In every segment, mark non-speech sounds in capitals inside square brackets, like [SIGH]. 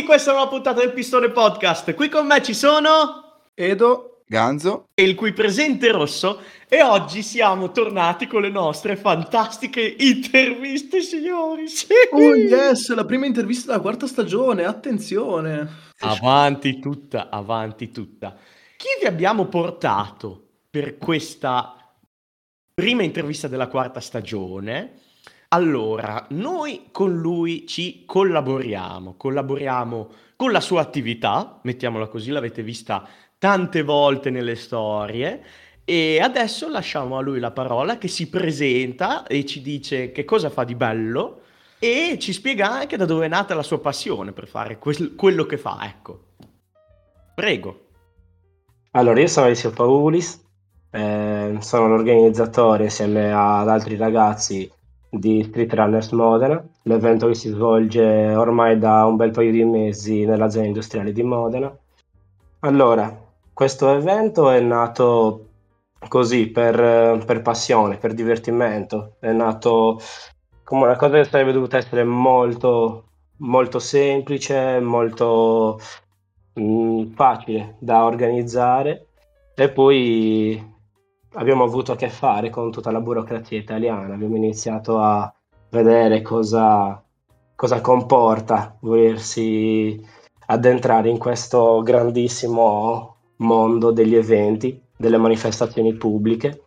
tutti, questa è una puntata del Pistone Podcast. Qui con me ci sono Edo, Ganzo e il cui presente rosso e oggi siamo tornati con le nostre fantastiche interviste, signori. Sì. Oh yes, la prima intervista della quarta stagione, attenzione. Avanti tutta, avanti tutta. Chi vi abbiamo portato per questa prima intervista della quarta stagione? Allora, noi con lui ci collaboriamo, collaboriamo con la sua attività, mettiamola così, l'avete vista tante volte nelle storie, e adesso lasciamo a lui la parola che si presenta e ci dice che cosa fa di bello e ci spiega anche da dove è nata la sua passione per fare quel- quello che fa, ecco. Prego. Allora, io sono Alessio Paulis, eh, sono l'organizzatore insieme ad altri ragazzi di Street Runners Modena, l'evento che si svolge ormai da un bel paio di mesi nella zona industriale di Modena. Allora, questo evento è nato così per, per passione, per divertimento, è nato come una cosa che sarebbe dovuta essere molto, molto semplice, molto mh, mm, facile da organizzare. E poi abbiamo avuto a che fare con tutta la burocrazia italiana, abbiamo iniziato a vedere cosa, cosa comporta volersi addentrare in questo grandissimo mondo degli eventi, delle manifestazioni pubbliche.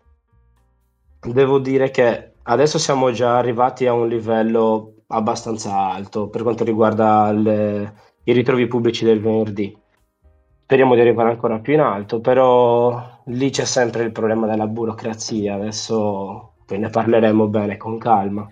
Devo dire che adesso siamo già arrivati a un livello abbastanza alto per quanto riguarda le, i ritrovi pubblici del venerdì. Speriamo di arrivare ancora più in alto, però lì c'è sempre il problema della burocrazia, adesso poi ne parleremo bene con calma.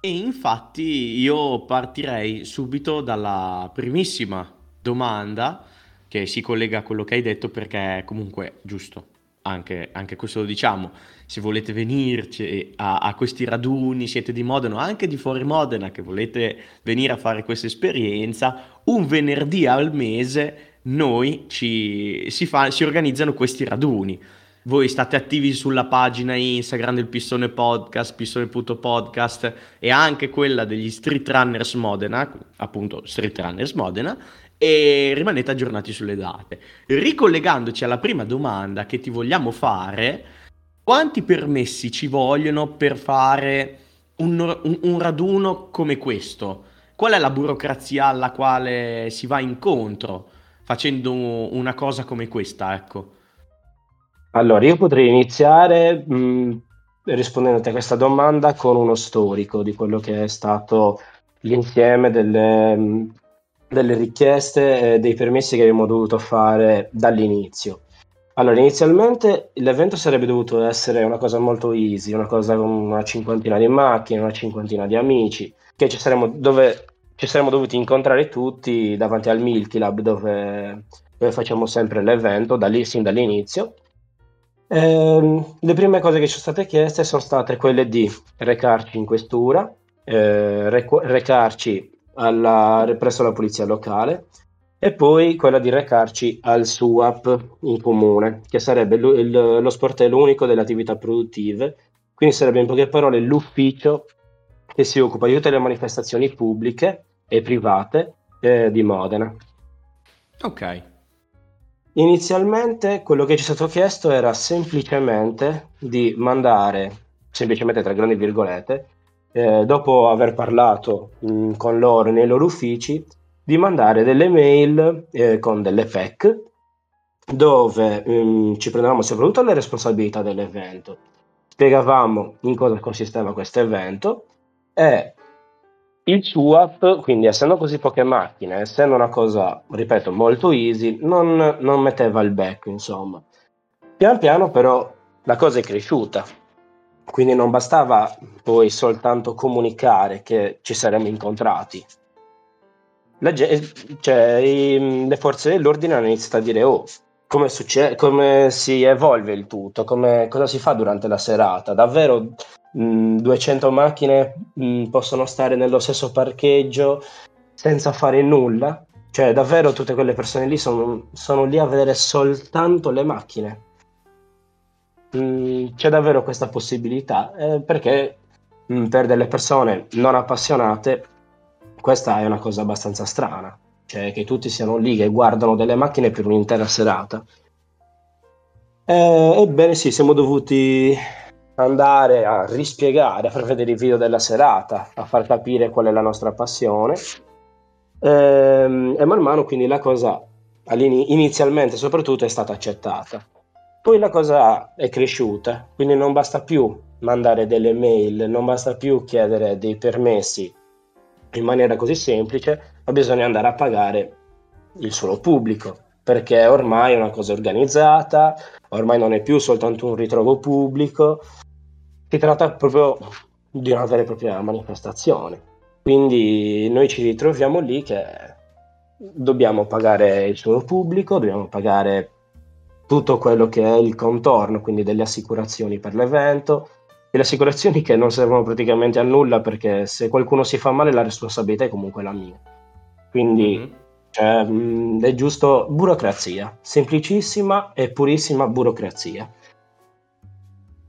E infatti io partirei subito dalla primissima domanda che si collega a quello che hai detto perché comunque giusto, anche, anche questo lo diciamo, se volete venirci a, a, questi raduni, siete di Modena o anche di fuori Modena che volete venire a fare questa esperienza, un venerdì al mese noi ci, si, fa, si organizzano questi raduni. Voi state attivi sulla pagina Instagram del Pistone Podcast, pistone.podcast e anche quella degli Street Runners Modena, appunto Street Runners Modena, e rimanete aggiornati sulle date. Ricollegandoci alla prima domanda che ti vogliamo fare, quanti permessi ci vogliono per fare un, un, un raduno come questo? Qual è la burocrazia alla quale si va incontro? Facendo una cosa come questa, ecco? Allora, io potrei iniziare mh, rispondendo a questa domanda con uno storico di quello che è stato l'insieme delle, mh, delle richieste e dei permessi che abbiamo dovuto fare dall'inizio. Allora, inizialmente l'evento sarebbe dovuto essere una cosa molto easy, una cosa con una cinquantina di macchine, una cinquantina di amici, che ci saremmo, dove ci saremmo dovuti incontrare tutti davanti al Milky Lab dove, dove facciamo sempre l'evento, da lì, sin dall'inizio. Eh, le prime cose che ci sono state chieste sono state quelle di recarci in questura, eh, recu- recarci alla, presso la polizia locale e poi quella di recarci al SUAP in comune, che sarebbe lo, il, lo sportello unico delle attività produttive, quindi sarebbe in poche parole l'ufficio che si occupa di tutte le manifestazioni pubbliche e private eh, di Modena. Ok. Inizialmente quello che ci è stato chiesto era semplicemente di mandare, semplicemente tra grandi virgolette, eh, dopo aver parlato mh, mm, con loro nei loro uffici, di mandare delle mail eh, con delle PEC dove mh, mm, ci prendevamo soprattutto le responsabilità dell'evento, spiegavamo in cosa consisteva questo evento e il SUAP, quindi essendo così poche macchine, essendo una cosa, ripeto, molto easy, non, non metteva il back, insomma. Pian piano però la cosa è cresciuta, quindi non bastava poi soltanto comunicare che ci saremmo incontrati. La, cioè, i, le forze dell'ordine hanno iniziato a dire, oh, come, succede, come si evolve il tutto, come, cosa si fa durante la serata. Davvero mh, 200 macchine mh, possono stare nello stesso parcheggio senza fare nulla? Cioè, davvero tutte quelle persone lì sono, sono lì a vedere soltanto le macchine. Mh, c'è davvero questa possibilità? Eh, perché per delle persone non appassionate questa è una cosa abbastanza strana, cioè che tutti siano lì che guardano delle macchine per un'intera serata. Eh, ebbene sì, siamo dovuti andare a rispiegare, a far vedere i video della serata, a far capire qual è la nostra passione. Ehm, e man mano quindi la cosa inizialmente soprattutto è stata accettata. Poi la cosa è cresciuta, quindi non basta più mandare delle mail, non basta più chiedere dei permessi in maniera così semplice, ma bisogna andare a pagare il suolo pubblico, perché ormai è una cosa organizzata, ormai non è più soltanto un ritrovo pubblico, si tratta proprio di una vera e propria manifestazione. Quindi noi ci ritroviamo lì che dobbiamo pagare il suolo pubblico, dobbiamo pagare tutto quello che è il contorno, quindi delle assicurazioni per l'evento, delle assicurazioni che non servono praticamente a nulla perché se qualcuno si fa male la responsabilità è comunque la mia. Quindi mm-hmm. cioè, mh, è giusto burocrazia, semplicissima e purissima burocrazia.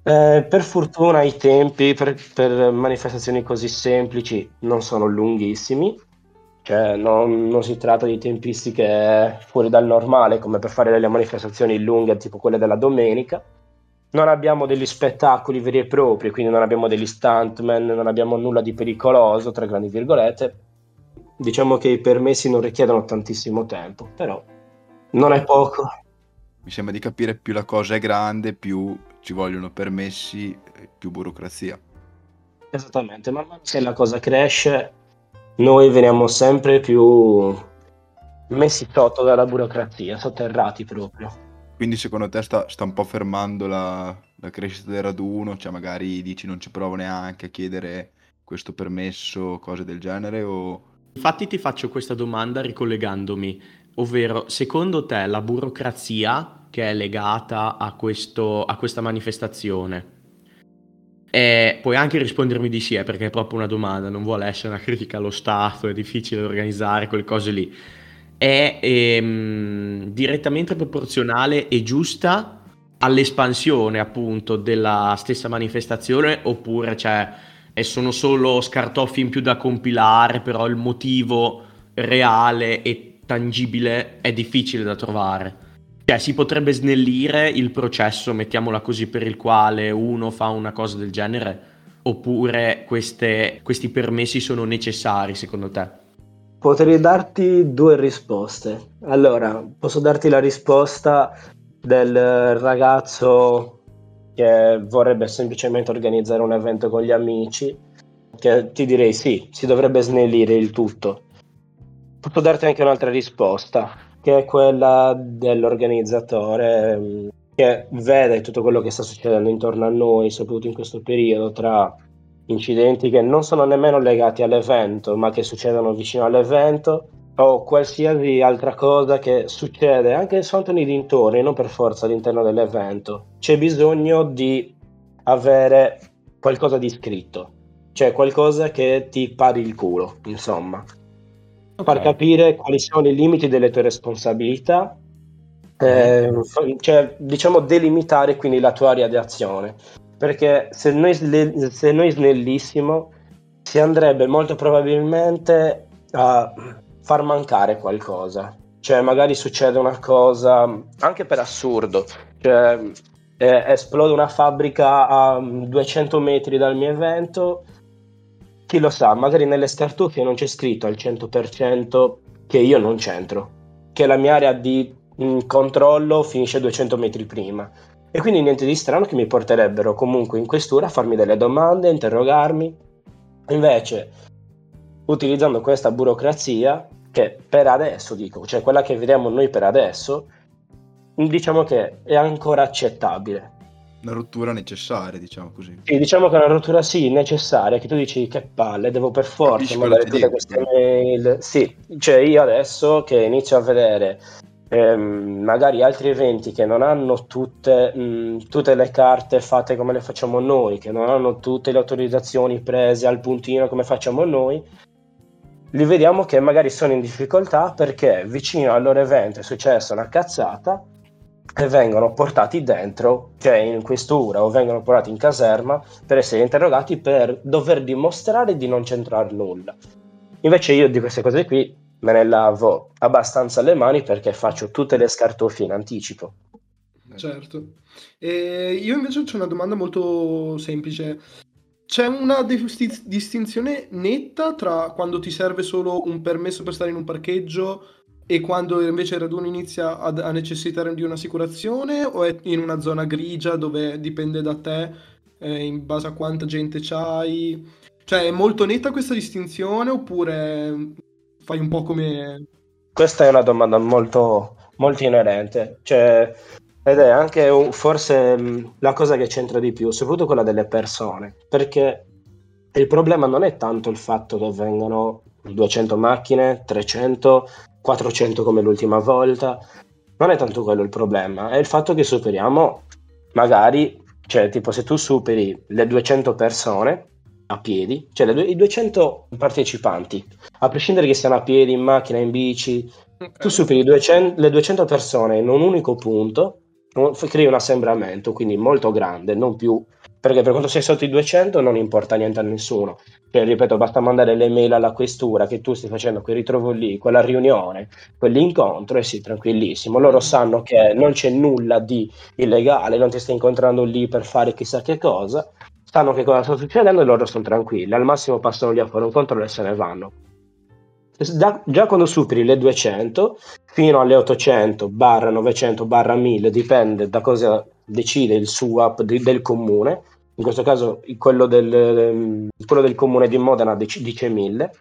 Eh, per fortuna i tempi per, per, manifestazioni così semplici non sono lunghissimi, cioè non, non, si tratta di tempistiche fuori dal normale come per fare delle manifestazioni lunghe tipo quelle della domenica. Non abbiamo degli spettacoli veri e propri, quindi non abbiamo degli stuntman, non abbiamo nulla di pericoloso, tra grandi virgolette. Diciamo che i permessi non richiedono tantissimo tempo, però non è poco. Mi sembra di capire più la cosa è grande, più ci vogliono permessi e più burocrazia. Esattamente, man mano che la cosa cresce, noi veniamo sempre più messi sotto dalla burocrazia, sotterrati proprio. Quindi secondo te sta, sta un po' fermando la, la, crescita del raduno? Cioè magari dici non ci provo neanche a chiedere questo permesso, cose del genere? O... Infatti ti faccio questa domanda ricollegandomi, ovvero secondo te la burocrazia che è legata a, questo, a questa manifestazione. E puoi anche rispondermi di sì, eh, perché è proprio una domanda, non vuole essere una critica allo Stato, è difficile organizzare quelle cose lì. È ehm, direttamente proporzionale e giusta all'espansione appunto della stessa manifestazione oppure cioè, sono solo scartoffi in più da compilare, però il motivo reale e tangibile è difficile da trovare. Cioè, si potrebbe snellire il processo, mettiamola così, per il quale uno fa una cosa del genere? Oppure queste, questi permessi sono necessari, secondo te? Potrei darti due risposte. Allora, posso darti la risposta del ragazzo che vorrebbe semplicemente organizzare un evento con gli amici, che ti direi sì, si dovrebbe snellire il tutto. Posso darti anche un'altra risposta che è quella dell'organizzatore mm, che vede tutto quello che sta succedendo intorno a noi, soprattutto in questo periodo, tra incidenti che non sono nemmeno legati all'evento, ma che succedono vicino all'evento, o qualsiasi altra cosa che succede anche soltanto nei dintorni, non per forza all'interno dell'evento. C'è bisogno di avere qualcosa di scritto, cioè qualcosa che ti pari il culo, insomma. Far capire quali sono i limiti delle tue responsabilità, eh, cioè diciamo delimitare quindi la tua area di azione. Perché se noi, se noi snellissimo si andrebbe molto probabilmente a far mancare qualcosa. Cioè magari succede una cosa, anche per assurdo, cioè eh, esplode una fabbrica a 200 metri dal mio evento chi lo sa, magari nelle scartoffie non c'è scritto al 100% che io non c'entro, che la mia area di mh, mm, controllo finisce 200 metri prima. E quindi niente di strano che mi porterebbero comunque in questura a farmi delle domande, interrogarmi. Invece, utilizzando questa burocrazia, che per adesso dico, cioè quella che vediamo noi per adesso, diciamo che è ancora accettabile una rottura necessaria, diciamo così. Sì, diciamo che è una rottura sì, necessaria, che tu dici che palle, devo per forza mandare tutte queste mail. Sì, cioè io adesso che inizio a vedere ehm, magari altri eventi che non hanno tutte, mh, tutte le carte fatte come le facciamo noi, che non hanno tutte le autorizzazioni prese al puntino come facciamo noi, li vediamo che magari sono in difficoltà perché vicino al loro evento è successa una cazzata e vengono portati dentro, cioè in questura o vengono portati in caserma per essere interrogati per dover dimostrare di non c'entrare nulla. Invece io di queste cose qui me ne lavo abbastanza le mani perché faccio tutte le scartoffie in anticipo. Certo. E io invece ho una domanda molto semplice. C'è una dis- distinzione netta tra quando ti serve solo un permesso per stare in un parcheggio e quando invece il raduno inizia ad- a necessitare di un'assicurazione o è in una zona grigia dove dipende da te eh, in base a quanta gente c'hai? Cioè è molto netta questa distinzione oppure fai un po' come... Questa è una domanda molto, molto inerente. Cioè, ed è anche forse mh, la cosa che c'entra di più, soprattutto quella delle persone, perché il problema non è tanto il fatto che vengano 200 macchine, 300, 400 come l'ultima volta, non è tanto quello il problema, è il fatto che superiamo magari, cioè tipo se tu superi le 200 persone a piedi, cioè le, i 200 partecipanti, a prescindere che siano a piedi, in macchina, in bici, okay. tu superi 200, le 200 persone in un unico punto crei un assembramento, quindi molto grande, non più perché per quanto sei sotto i 200 non importa niente a nessuno. Cioè, ripeto, basta mandare le mail alla questura che tu stai facendo quel ritrovo lì, quella riunione, quell'incontro e sì, tranquillissimo. Loro sanno che non c'è nulla di illegale, non ti stai incontrando lì per fare chissà che cosa, sanno che cosa sta succedendo e loro sono tranquilli. Al massimo passano lì a fare un controllo e se ne vanno. Già, già quando superi le 200 fino alle 800 barra 900 barra 1000 dipende da cosa decide il SUAP di, del comune in questo caso quello del, quello del comune di Modena dice 1000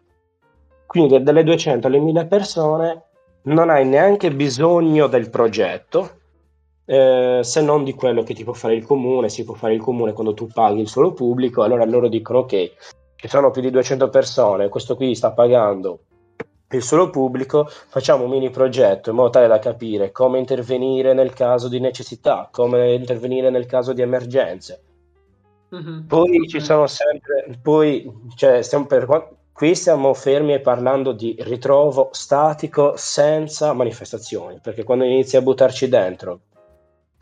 quindi dalle 200 alle 1000 persone non hai neanche bisogno del progetto eh, se non di quello che ti può fare il comune si può fare il comune quando tu paghi il suolo pubblico allora loro dicono ok ci sono più di 200 persone questo qui sta pagando il solo pubblico, facciamo un mini progetto in modo tale da capire come intervenire nel caso di necessità, come intervenire nel caso di emergenze. Mm-hmm. Poi ci sono sempre, poi cioè, stiamo per, qui stiamo fermi e parlando di ritrovo statico senza manifestazioni, perché quando inizi a buttarci dentro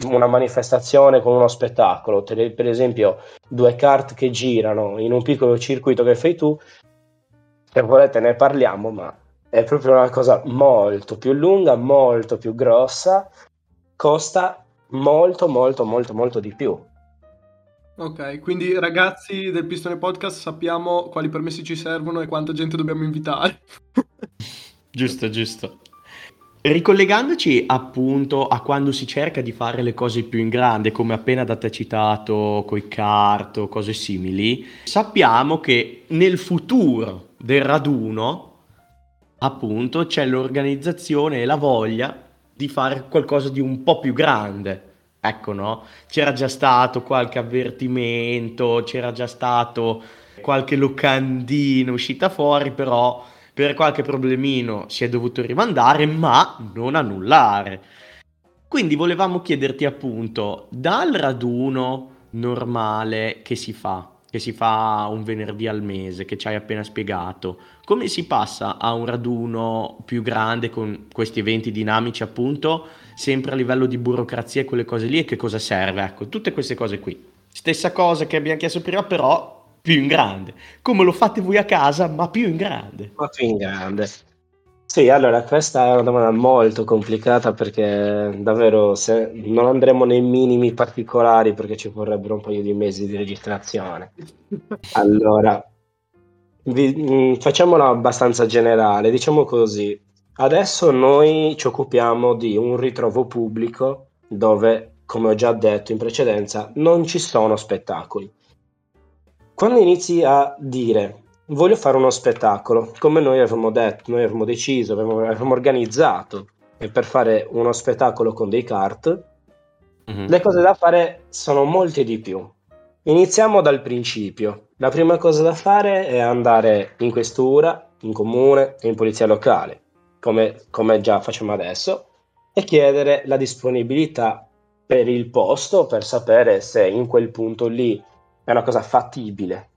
una manifestazione con uno spettacolo, per esempio due kart che girano in un piccolo circuito che fai tu, se volete ne parliamo, ma è proprio una cosa molto più lunga, molto più grossa, costa molto, molto, molto, molto di più. Ok, quindi ragazzi del Pistone Podcast sappiamo quali permessi ci servono e quanta gente dobbiamo invitare. [LAUGHS] giusto, giusto. Ricollegandoci appunto a quando si cerca di fare le cose più in grande, come appena da te citato, coi kart o cose simili, sappiamo che nel futuro del raduno appunto c'è l'organizzazione e la voglia di fare qualcosa di un po' più grande. Ecco, no? C'era già stato qualche avvertimento, c'era già stato qualche locandina uscita fuori, però per qualche problemino si è dovuto rimandare, ma non annullare. Quindi volevamo chiederti appunto, dal raduno normale che si fa, che si fa un venerdì al mese, che ci hai appena spiegato, come si passa a un raduno più grande con questi eventi dinamici, appunto, sempre a livello di burocrazia e quelle cose lì e che cosa serve? Ecco, tutte queste cose qui. Stessa cosa che abbiamo chiesto prima, però più in grande. Come lo fate voi a casa, ma più in grande. Ma più in grande. Sì, allora questa è una domanda molto complicata perché davvero se non andremo nei minimi particolari perché ci vorrebbero un paio di mesi di registrazione. Allora, vi, mm, facciamola abbastanza generale, diciamo così. Adesso noi ci occupiamo di un ritrovo pubblico dove, come ho già detto in precedenza, non ci sono spettacoli. Quando inizi a dire voglio fare uno spettacolo, come noi avevamo detto, noi avevamo deciso, avevamo, avevamo organizzato per fare uno spettacolo con dei kart, mm-hmm. le cose da fare sono molte di più. Iniziamo dal principio. La prima cosa da fare è andare in questura, in comune e in polizia locale, come, come già facciamo adesso, e chiedere la disponibilità per il posto per sapere se in quel punto lì è una cosa fattibile.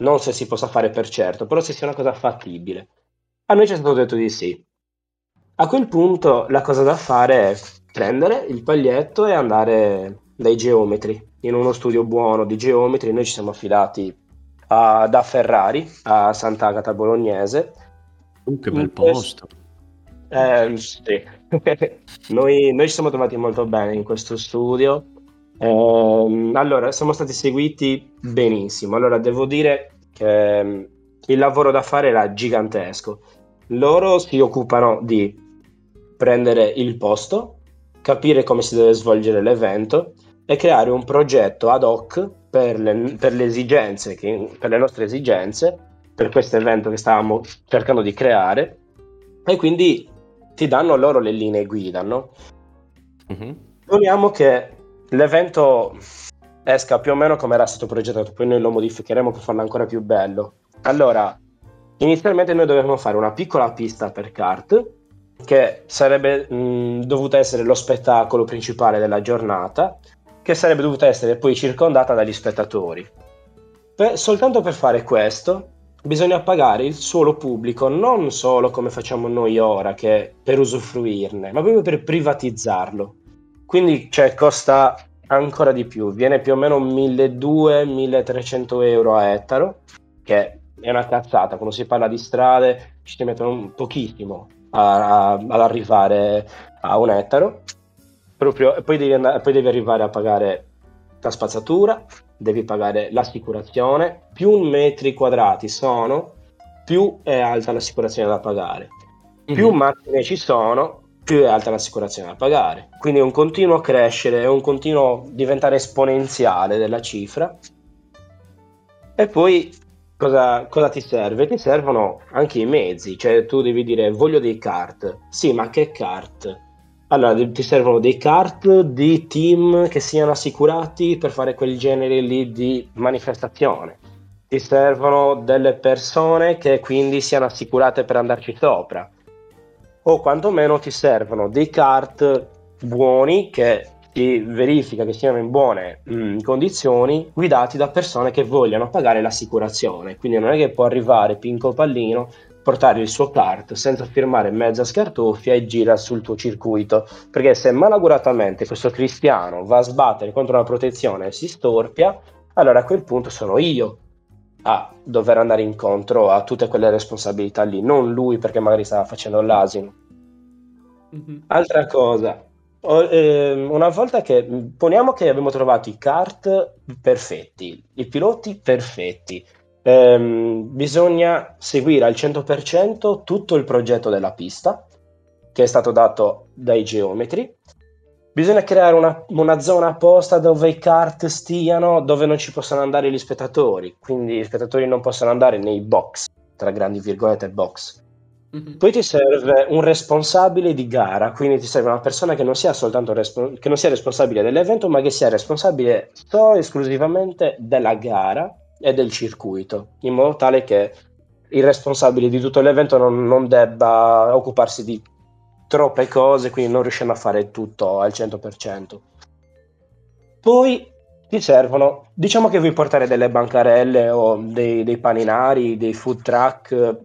Non se si possa fare per certo, però se sia una cosa fattibile. A noi ci è stato detto di sì. A quel punto la cosa da fare è prendere il paglietto e andare dai geometri in uno studio buono di geometri, noi ci siamo affidati a, da Ferrari a Sant'Agata Bolognese. Uh, che bel posto. Eh, sì. [LAUGHS] noi, noi ci siamo trovati molto bene in questo studio. Eh, allora, siamo stati seguiti benissimo. Allora, devo dire che mm, il lavoro da fare era gigantesco. Loro si occupano di prendere il posto, capire come si deve svolgere l'evento e creare un progetto ad hoc per le, per le esigenze, che, per le nostre esigenze, per questo evento che stavamo cercando di creare. E quindi ti danno loro le linee guida, no? Mm-hmm. Che l'evento esca più o meno come era stato progettato, poi noi lo modificheremo per farlo ancora più bello. Allora, inizialmente noi dovevamo fare una piccola pista per kart che sarebbe mh, dovuta essere lo spettacolo principale della giornata, che sarebbe dovuta essere poi circondata dagli spettatori. Per, soltanto per fare questo bisogna pagare il suolo pubblico non solo come facciamo noi ora, che per usufruirne, ma proprio per privatizzarlo. Quindi cioè, costa ancora di più, viene più o meno 1200-1300 euro a ettaro, che è una cazzata, quando si parla di strade ci si mettono un pochissimo a, a, ad arrivare a un ettaro, proprio, e poi devi, andare, poi devi arrivare a pagare la spazzatura, devi pagare l'assicurazione, più metri quadrati sono, più è alta l'assicurazione da pagare. Più mm-hmm. macchine ci sono, più è alta l'assicurazione da pagare. Quindi è un continuo crescere, è un continuo diventare esponenziale della cifra. E poi cosa, cosa ti serve? Ti servono anche i mezzi, cioè tu devi dire voglio dei kart. Sì, ma che kart? Allora, ti servono dei kart di team che siano assicurati per fare quel genere lì di manifestazione. Ti servono delle persone che quindi siano assicurate per andarci sopra. O quantomeno ti servono dei kart buoni che si verifica che siano in buone mh, mm, condizioni, guidati da persone che vogliano pagare l'assicurazione. Quindi non è che può arrivare Pinco Pallino portare il suo kart senza firmare mezza scartoffia e gira sul tuo circuito. Perché se malauguratamente questo cristiano va a sbattere contro una protezione e si storpia, allora a quel punto sono io a dover andare incontro a tutte quelle responsabilità lì, non lui perché magari stava facendo l'asino. Mm-hmm. Altra cosa, eh, una volta che poniamo che abbiamo trovato i kart perfetti, i piloti perfetti, ehm, bisogna seguire al 100% tutto il progetto della pista che è stato dato dai geometri. Bisogna creare una, una zona apposta dove i kart stiano, dove non ci possono andare gli spettatori, quindi gli spettatori non possono andare nei box, tra grandi virgolette box. Mm-hmm. Poi ti serve un responsabile di gara, quindi ti serve una persona che non sia soltanto respo- che non sia responsabile dell'evento, ma che sia responsabile solo e esclusivamente della gara e del circuito, in modo tale che il responsabile di tutto l'evento non, non debba occuparsi di troppe cose, quindi non riusciamo a fare tutto al 100%. Poi ti servono, diciamo che vuoi portare delle bancarelle o dei, dei paninari, dei food truck,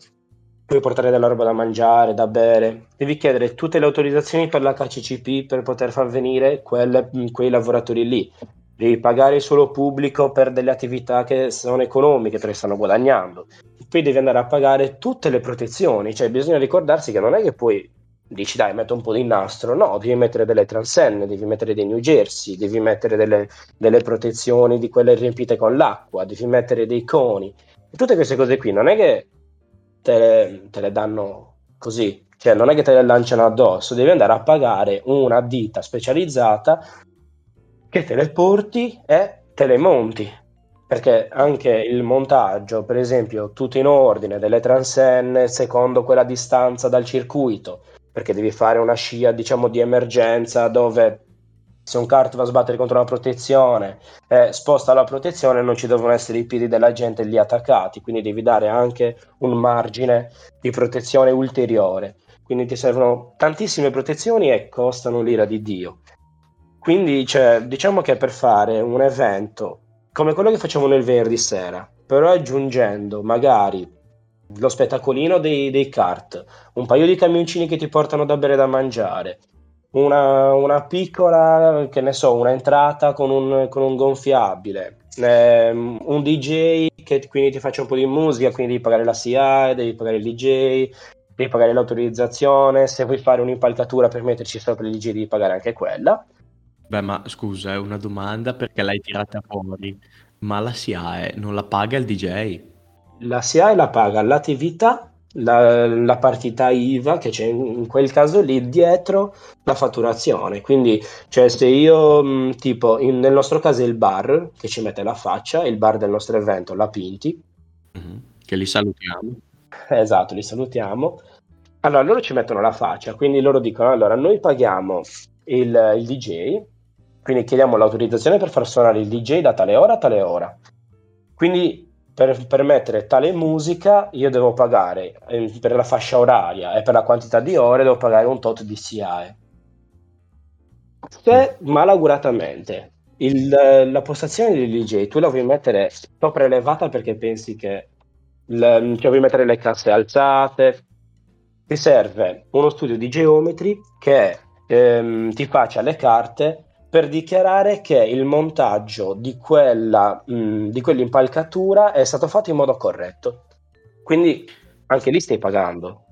puoi portare della roba da mangiare, da bere, devi chiedere tutte le autorizzazioni per l'HCCP per poter far venire quelle, quei lavoratori lì. Devi pagare il suolo pubblico per delle attività che sono economiche perché stanno guadagnando, poi devi andare a pagare tutte le protezioni, cioè bisogna ricordarsi che non è che poi dici dai metto un po' di nastro, no, devi mettere delle transenne, devi mettere dei New Jersey, devi mettere delle, delle protezioni di quelle riempite con l'acqua, devi mettere dei coni, e tutte queste cose qui non è che te le, te le danno così, cioè non è che te le lanciano addosso, devi andare a pagare una ditta specializzata che te le porti e te le monti. Perché anche il montaggio, per esempio, tutto in ordine, delle transenne secondo quella distanza dal circuito, perché devi fare una scia, diciamo, di emergenza dove se un kart va a sbattere contro una protezione, eh, sposta la protezione, non ci devono essere i piedi della gente lì attaccati, quindi devi dare anche un margine di protezione ulteriore. Quindi ti servono tantissime protezioni e costano l'ira di Dio. Quindi cioè, diciamo che per fare un evento come quello che facciamo nel venerdì sera, però aggiungendo magari lo spettacolino dei, dei kart, un paio di camioncini che ti portano da bere e da mangiare, una, una, piccola, che ne so, una entrata con un, con un gonfiabile, ehm, un DJ ticket, quindi ti faccio un po' di musica, quindi devi pagare la CI, devi pagare il DJ, devi pagare l'autorizzazione, se vuoi fare un'impalcatura per metterci sopra il DJ devi pagare anche quella. Beh, ma scusa, è una domanda perché l'hai tirata fuori, ma la SIAE non la paga il DJ? La SIAE la paga l'attività, la, la partita IVA che c'è in quel caso lì dietro la fatturazione. Quindi, cioè, se io, mh, tipo, in- nel nostro caso è il bar che ci mette la faccia, il bar del nostro evento, la Pinti, Mhm, Che li salutiamo. Esatto, li salutiamo. Allora, loro ci mettono la faccia, quindi loro dicono, allora, noi paghiamo il, il DJ, quindi chiediamo l'autorizzazione per far suonare il DJ da tale ora a tale ora. Quindi per, per mettere tale musica io devo pagare eh, per la fascia oraria e per la quantità di ore devo pagare un tot di SIAE. Se malauguratamente il- la postazione del DJ tu la vuoi mettere sopra elevata perché pensi che l- cioè vuoi mettere le casse alzate, ti serve uno studio di geometri che ehm, ti faccia le carte per dichiarare che il montaggio di quella mh, di quell'impalcatura è stato fatto in modo corretto. Quindi anche lì stai pagando.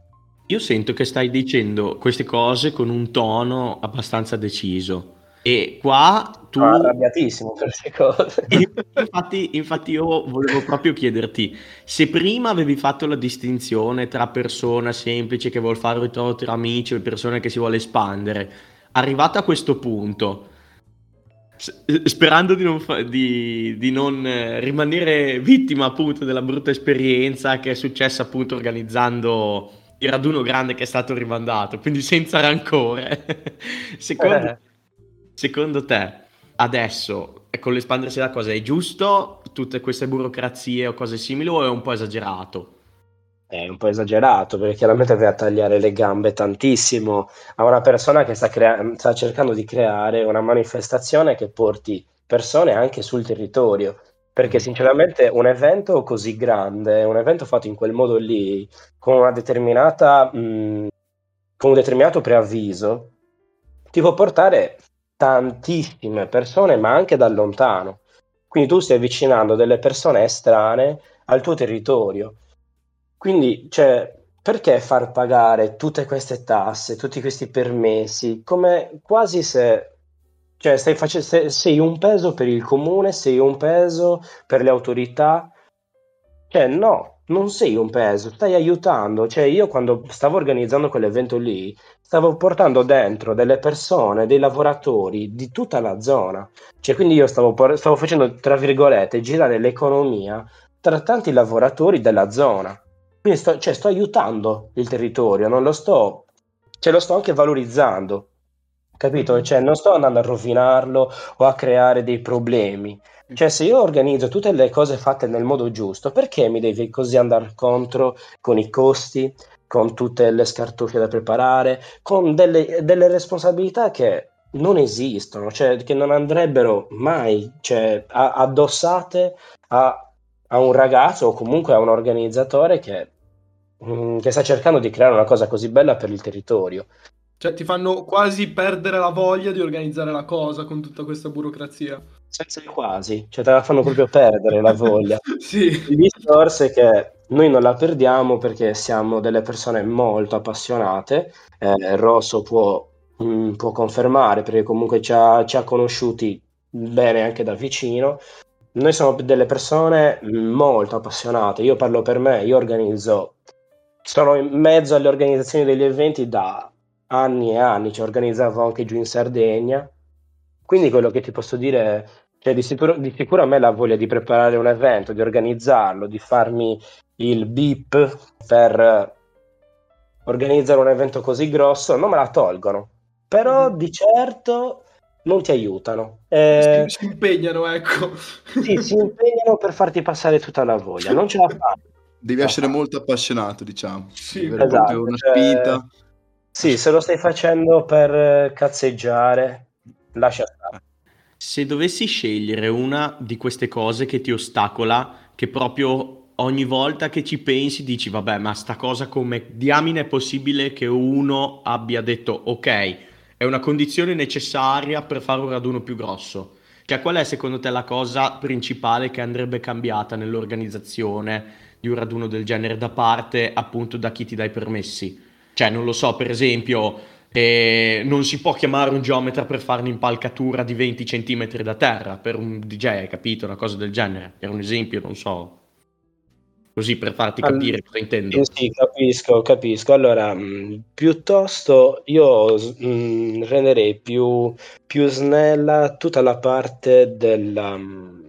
Io sento che stai dicendo queste cose con un tono abbastanza deciso. E qua tu... Sono arrabbiatissimo per queste cose. [LAUGHS] Infatti, infatti io volevo proprio chiederti, se prima avevi fatto la distinzione tra persona semplice che vuol fare un ritrovo tra amici e persona che si vuole espandere, arrivata a questo punto, sperando di non, fa- di- di non, eh, rimanere vittima appunto della brutta esperienza che è successa appunto organizzando il raduno grande che è stato rimandato, quindi senza rancore, [LAUGHS] secondo, Eh. secondo te adesso eh, con l'espandersi della cosa è giusto tutte queste burocrazie o cose simili o è un po' esagerato? È un po' esagerato perché chiaramente a tagliare le gambe tantissimo a una persona che sta, crea- sta cercando di creare una manifestazione che porti persone anche sul territorio. Perché sinceramente un evento così grande, un evento fatto in quel modo lì, con una determinata, mh, con un determinato preavviso, ti può portare tantissime persone, ma anche da lontano. Quindi tu stai avvicinando delle persone estranee al tuo territorio. Quindi, cioè, perché far pagare tutte queste tasse, tutti questi permessi, come quasi se, cioè, stai face- se- sei un peso per il comune, sei un peso per le autorità. Cioè, no, non sei un peso, stai aiutando. Cioè, io quando stavo organizzando quell'evento lì, stavo portando dentro delle persone, dei lavoratori di tutta la zona. Cioè, quindi io stavo, por- stavo facendo, tra virgolette, girare l'economia tra tanti lavoratori della zona. Quindi sto, cioè, sto aiutando il territorio, non lo sto, cioè, lo sto anche valorizzando, capito? Cioè, non sto andando a rovinarlo o a creare dei problemi. Cioè, se io organizzo tutte le cose fatte nel modo giusto, perché mi devi così andare contro con i costi, con tutte le scartoffie da preparare, con delle, delle responsabilità che non esistono, cioè che non andrebbero mai cioè, a- addossate a, a un ragazzo o comunque a un organizzatore che, mm, che sta cercando di creare una cosa così bella per il territorio. Cioè, ti fanno quasi perdere la voglia di organizzare la cosa con tutta questa burocrazia. Senza quasi, cioè te la fanno proprio perdere la voglia. [LAUGHS] Sì. Il discorso è che noi non la perdiamo perché siamo delle persone molto appassionate. Eh, Rosso può, mm, può confermare perché comunque ci ha, ci ha conosciuti bene anche da vicino. Noi siamo delle persone molto appassionate. Io parlo per me, io organizzo, sono in mezzo alle organizzazioni degli eventi da anni e anni, ci organizzavo anche giù in Sardegna. Quindi quello che ti posso dire è cioè, di sicuro, di sicuro a me la voglia di preparare un evento, di organizzarlo, di farmi il beep per organizzare un evento così grosso, non me la tolgono. Però Mhm. di certo non ti aiutano. Eh, Si, si impegnano, ecco. sì, si impegnano per farti passare tutta la voglia, non ce la fanno. Devi Ah. essere molto appassionato, diciamo. Sì, esatto, proprio una cioè- spinta. Sì, se lo stai facendo per eh, cazzeggiare, lascia stare. Se dovessi scegliere una di queste cose che ti ostacola, che proprio ogni volta che ci pensi dici, vabbè, ma sta cosa come diamine è possibile che uno abbia detto, ok, è una condizione necessaria per fare un raduno più grosso. Cioè, qual è secondo te la cosa principale che andrebbe cambiata nell'organizzazione di un raduno del genere da parte appunto da chi ti dà i permessi? Cioè, non lo so, per esempio, eh, non si può chiamare un geometra per fare un'impalcatura di 20 cm da terra per un DJ, hai capito? Una cosa del genere. Per un esempio, non so. Così per farti capire All... cosa intendo. Eh sì, capisco, capisco. Allora, mh, mm, piuttosto io mh, mm, renderei più, più, snella tutta la parte della, mm,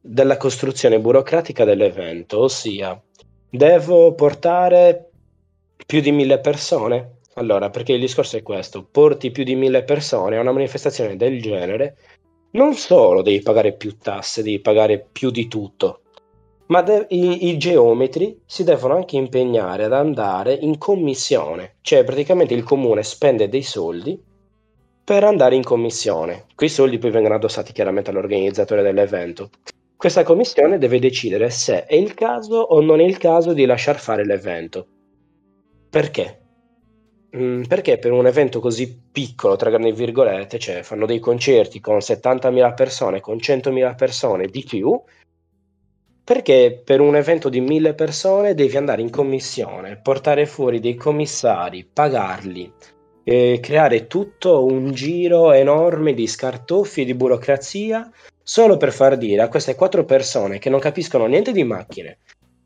della costruzione burocratica dell'evento, ossia devo portare più di mille persone. Allora, perché il discorso è questo, porti più di mille persone a una manifestazione del genere, non solo devi pagare più tasse, devi pagare più di tutto, ma de- i-, i, geometri si devono anche impegnare ad andare in commissione, cioè praticamente il comune spende dei soldi per andare in commissione. Quei soldi poi vengono addossati chiaramente all'organizzatore dell'evento. Questa commissione deve decidere se è il caso o non è il caso di lasciar fare l'evento. Perché? Mm, perché per un evento così piccolo, tra grandi virgolette, cioè fanno dei concerti con 70.000 persone, con 100.000 persone di più, perché per un evento di mille persone devi andare in commissione, portare fuori dei commissari, pagarli, eh, creare tutto un giro enorme di scartoffi e di burocrazia solo per far dire a queste quattro persone che non capiscono niente di macchine,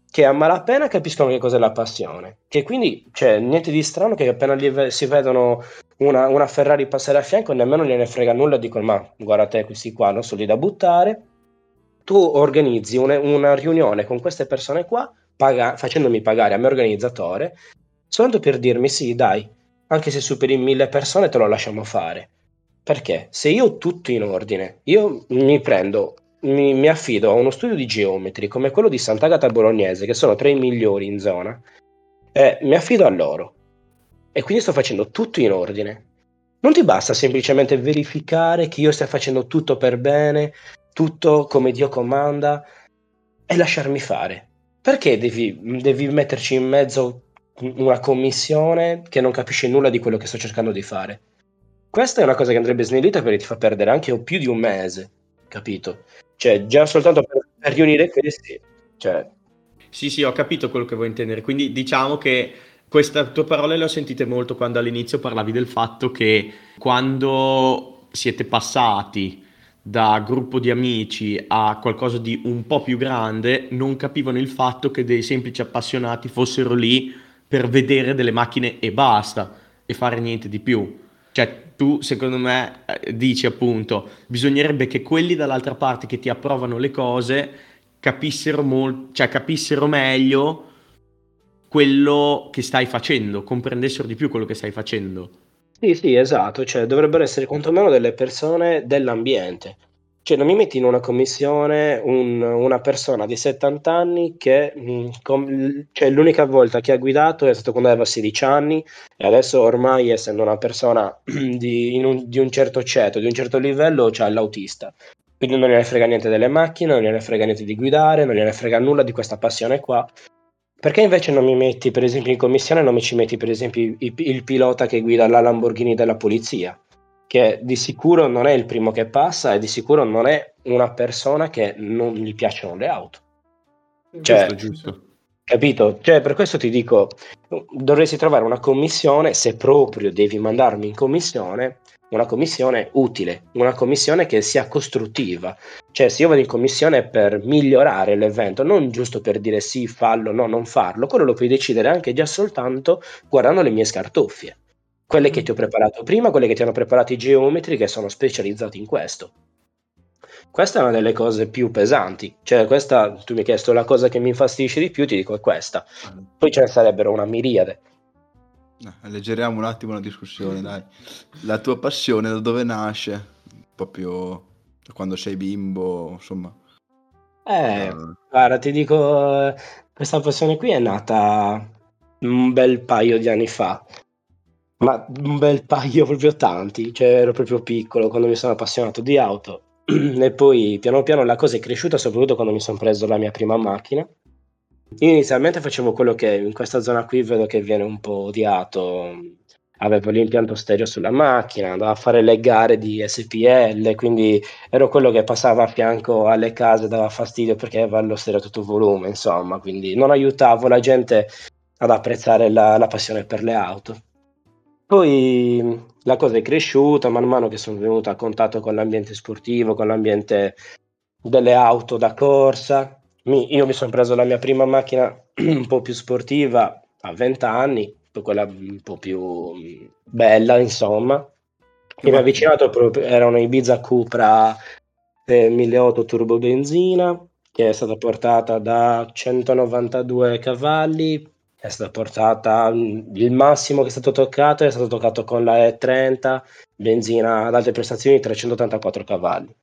che a malapena capiscono che cos'è la passione, che quindi c'è niente di strano che appena ve- si vedono una, una, Ferrari passare a fianco nemmeno gliene frega nulla, dicono ma guarda te questi qua non sono lì da buttare, tu organizzi una, una riunione con queste persone qua, paga, facendomi pagare a me organizzatore, soltanto per dirmi sì, dai, anche se superi mille persone te lo lasciamo fare. Perché se io ho tutto in ordine, io mi prendo, mi, mi affido a uno studio di geometri come quello di Sant'Agata Bolognese, che sono tra i migliori in zona, e mi affido a loro. E quindi sto facendo tutto in ordine. Non ti basta semplicemente verificare che io stia facendo tutto per bene, tutto come Dio comanda e lasciarmi fare. Perché devi, devi metterci in mezzo una commissione che non capisce nulla di quello che sto cercando di fare? Questa è una cosa che andrebbe snellita perché ti fa perdere anche più di un mese, capito? Cioè, già soltanto per, per riunire questi, cioè... Sì, sì, ho capito quello che vuoi intendere. Quindi diciamo che queste tue parole le ho sentite molto quando all'inizio parlavi del fatto che quando siete passati da gruppo di amici a qualcosa di un po' più grande, non capivano il fatto che dei semplici appassionati fossero lì per vedere delle macchine e basta e fare niente di più. Cioè, tu secondo me eh, dici appunto, bisognerebbe che quelli dall'altra parte che ti approvano le cose capissero, mol- cioè, capissero meglio quello che stai facendo, comprendessero di più quello che stai facendo. Sì, sì, esatto, cioè dovrebbero essere quantomeno delle persone dell'ambiente. Cioè non mi metti in una commissione un- una persona di 70 anni che mh, com- cioè, l'unica volta che ha guidato è stato quando aveva 16 anni e adesso ormai essendo una persona [CLEARS THROAT] di, un, di un certo ceto, di un certo livello, c'ha l'autista. Quindi non gliene frega niente delle macchine, non gliene frega niente di guidare, non gliene frega nulla di questa passione qua. Perché invece non mi metti, per esempio, in commissione, non mi ci metti, per esempio, il, il pilota che guida la Lamborghini della polizia, che di sicuro non è il primo che passa e di sicuro non è una persona che non gli piacciono le auto. Cioè, giusto, giusto. Capito? Cioè, per questo ti dico, dovresti trovare una commissione, se proprio devi mandarmi in commissione, una commissione utile, una commissione che sia costruttiva. Cioè, se io vado in commissione per migliorare l'evento, non giusto per dire sì, fallo, no, non farlo, quello lo puoi decidere anche già soltanto guardando le mie scartoffie. Quelle che ti ho preparato prima, quelle che ti hanno preparato i geometri che sono specializzati in questo. Questa è una delle cose più pesanti, cioè questa, tu mi hai chiesto la cosa che mi infastidisce di più, ti dico è questa. Poi ce ne sarebbero una miriade alleggeriamo un attimo la discussione, dai. La tua passione da dove nasce? Proprio da quando sei bimbo, insomma. Eh, uh... guarda, ti dico, questa passione qui è nata un bel paio di anni fa. Ma un bel paio, [LAUGHS] proprio tanti. Cioè, ero proprio piccolo quando mi sono appassionato di auto. [CLEARS THROAT] e poi piano piano la cosa è cresciuta, soprattutto quando mi sono preso la mia prima macchina io inizialmente facevo quello che in questa zona qui vedo che viene un po' odiato, avevo l'impianto stereo sulla macchina, andavo a fare le gare di SPL, quindi ero quello che passava a fianco alle case, dava fastidio perché aveva lo stereo a tutto volume, insomma, quindi non aiutavo la gente ad apprezzare la, la passione per le auto. Poi la cosa è cresciuta man mano che sono venuto a contatto con l'ambiente sportivo, con l'ambiente delle auto da corsa. Mi, io mi sono preso la mia prima macchina [CLEARS THROAT] un po' più sportiva a 20 anni, quella un po' più bella, insomma. Che mi ha avvicinato proprio, era una Ibiza Cupra 1008 turbo benzina, che è stata portata da 192 cavalli, è stata portata il massimo che è stato toccato è stato toccato con la E30 benzina ad alte prestazioni 384 cavalli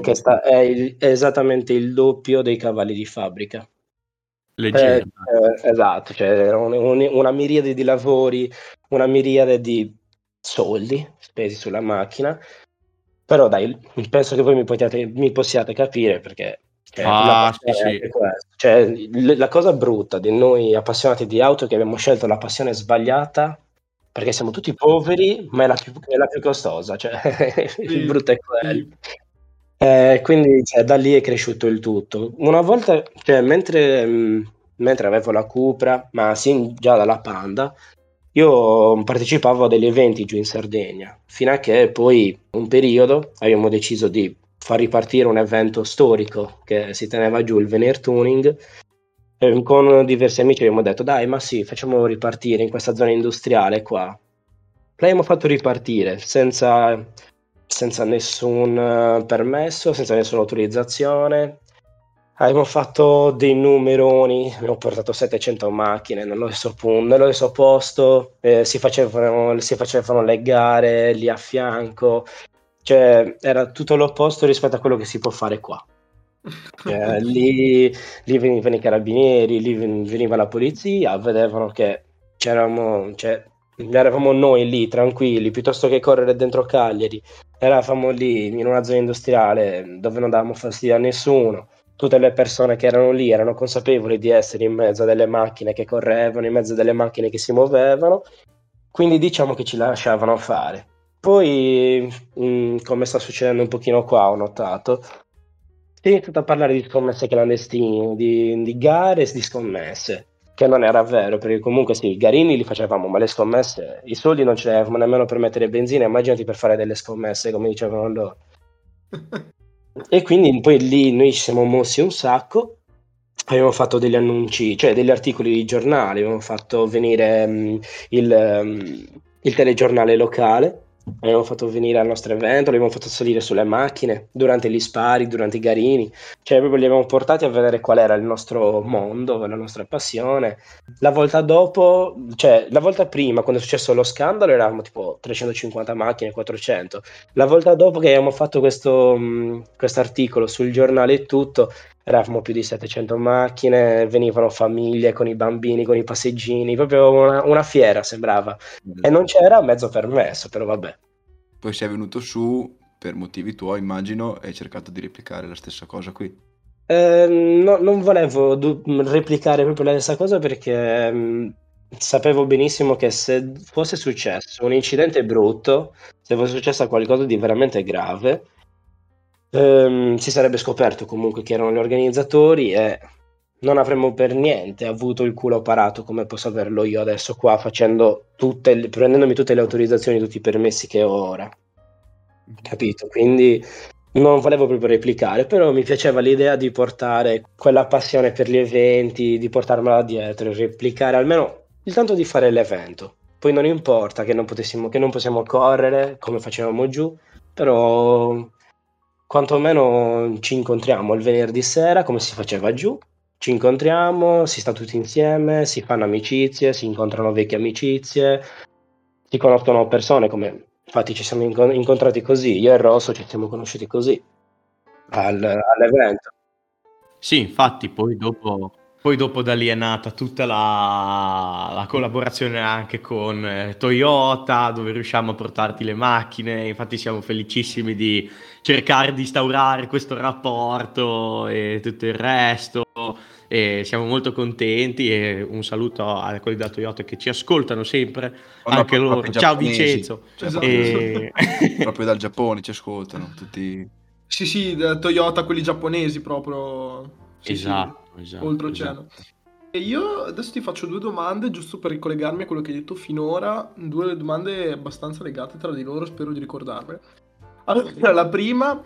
che sta, è, il, è, esattamente il doppio dei cavalli di fabbrica Leggero. Eh, eh, esatto, cioè un, un, una miriade di lavori, una miriade di soldi spesi sulla macchina. Però dai, penso che voi mi, potete, mi possiate capire perché cioè, ah, sì, sì. Cioè, la cosa brutta di noi appassionati di auto è che abbiamo scelto la passione sbagliata perché siamo tutti poveri, ma è la più, è la più costosa. Cioè, [LAUGHS] il brutto è quello. Eh, quindi cioè, da lì è cresciuto il tutto. Una volta, cioè, mentre, mh, mentre avevo la Cupra, ma sin già dalla Panda, io partecipavo a degli eventi giù in Sardegna, fino a che poi un periodo abbiamo deciso di far ripartire un evento storico che si teneva giù, il Veneer Tuning, e con diversi amici abbiamo detto dai ma sì, facciamo ripartire in questa zona industriale qua. L'abbiamo fatto ripartire senza senza nessun eh, permesso, senza nessuna autorizzazione. Abbiamo fatto dei numeroni, abbiamo portato 700 macchine nello stesso, punto, nello stesso posto, eh, si, facevano, si, facevano, le gare lì a fianco, cioè era tutto l'opposto rispetto a quello che si può fare qua. Eh, [LAUGHS] lì, lì venivano i carabinieri, lì veniva la polizia, vedevano che c'eravamo, cioè, eravamo noi lì tranquilli, piuttosto che correre dentro Cagliari, eravamo lì in una zona industriale dove non davamo fastidio a nessuno. Tutte le persone che erano lì erano consapevoli di essere in mezzo a delle macchine che correvano, in mezzo a delle macchine che si muovevano, quindi diciamo che ci lasciavano fare. Poi, mh, mm, come sta succedendo un pochino qua, ho notato, si è iniziato a parlare di scommesse clandestine, di, di gare e di scommesse che non era vero, perché comunque sì, i garini li facevamo, ma le scommesse, i soldi non ce l'avevamo nemmeno per mettere benzina, immaginati per fare delle scommesse, come dicevano loro. [LAUGHS] e quindi poi lì noi ci siamo mossi un sacco, abbiamo fatto degli annunci, cioè degli articoli di giornale, abbiamo fatto venire um, il, um, il telegiornale locale, Abbiamo fatto venire al nostro evento, li abbiamo fatto salire sulle macchine durante gli spari, durante i garini, cioè proprio li abbiamo portati a vedere qual era il nostro mondo, la nostra passione. La volta dopo, cioè la volta prima, quando è successo lo scandalo, eravamo tipo 350 macchine, 400. La volta dopo che abbiamo fatto questo articolo sul giornale e tutto, eravamo più di 700 macchine, venivano famiglie con i bambini, con i passeggini, proprio una, una fiera sembrava. E non c'era mezzo permesso, però vabbè. Poi sei venuto su per motivi tuoi, immagino, e hai cercato di replicare la stessa cosa qui. Eh, no, non volevo du- replicare proprio la stessa cosa perché mh, sapevo benissimo che se fosse successo un incidente brutto, se fosse successo qualcosa di veramente grave, ehm, si sarebbe scoperto comunque che erano gli organizzatori e non avremmo per niente avuto il culo parato come posso averlo io adesso qua facendo tutte le, prendendomi tutte le autorizzazioni, tutti i permessi che ho ora. Capito? Quindi non volevo proprio replicare, però mi piaceva l'idea di portare quella passione per gli eventi, di portarmela dietro, replicare almeno il tanto di fare l'evento. Poi non importa che non, che non possiamo correre come facevamo giù, però quantomeno ci incontriamo il venerdì sera come si faceva giù, ci incontriamo, si sta tutti insieme, si fanno amicizie, si incontrano vecchie amicizie, si conoscono persone come infatti ci siamo incontrati così, io e Rosso ci siamo conosciuti così al, all'evento. Sì, infatti poi dopo poi dopo da lì è nata tutta la, la collaborazione anche con eh, Toyota, dove riusciamo a portarti le macchine, infatti siamo felicissimi di cercare di instaurare questo rapporto e tutto il resto. e siamo molto contenti e un saluto a quelli da Toyota che ci ascoltano sempre, Oh, no, anche loro. Ciao giapponesi. Vincenzo. Cioè, Esatto. E- [LAUGHS] [LAUGHS] Proprio dal Giappone ci ascoltano tutti. Sì, sì, da Toyota, quelli giapponesi proprio. Sì, sì, esatto, oltreoceano. esatto. E io adesso ti faccio due domande, giusto per ricollegarmi a quello che hai detto finora, due domande abbastanza legate tra di loro, spero di ricordarmele. Allora, la prima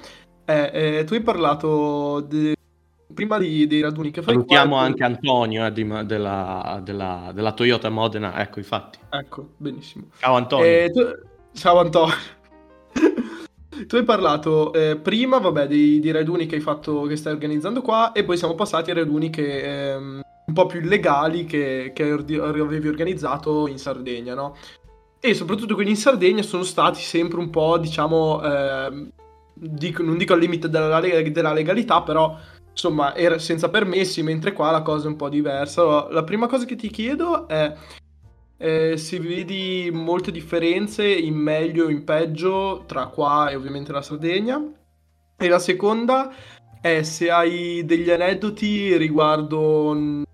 è, eh, tu hai parlato de- prima di- dei raduni che fai qua, Salutiamo poi- anche Antonio eh, di- della, della- della Toyota Modena, ecco infatti. Ecco, benissimo. Ciao Antonio. Eh, tu- Ciao Antonio. Tu hai parlato eh, prima, vabbè, dei, dei raduni che hai fatto, che stai organizzando qua, e poi siamo passati ai raduni che, ehm, un po' più illegali che, che avevi organizzato in Sardegna, no? E soprattutto quelli in Sardegna sono stati sempre un po', diciamo, ehm, dico- non dico al limite della, della legalità, però insomma, era senza permessi, mentre qua la cosa è un po' diversa. Allora, la prima cosa che ti chiedo è eh, se vedi molte differenze in meglio e in peggio tra qua e ovviamente la Sardegna. E la seconda è se hai degli aneddoti riguardo,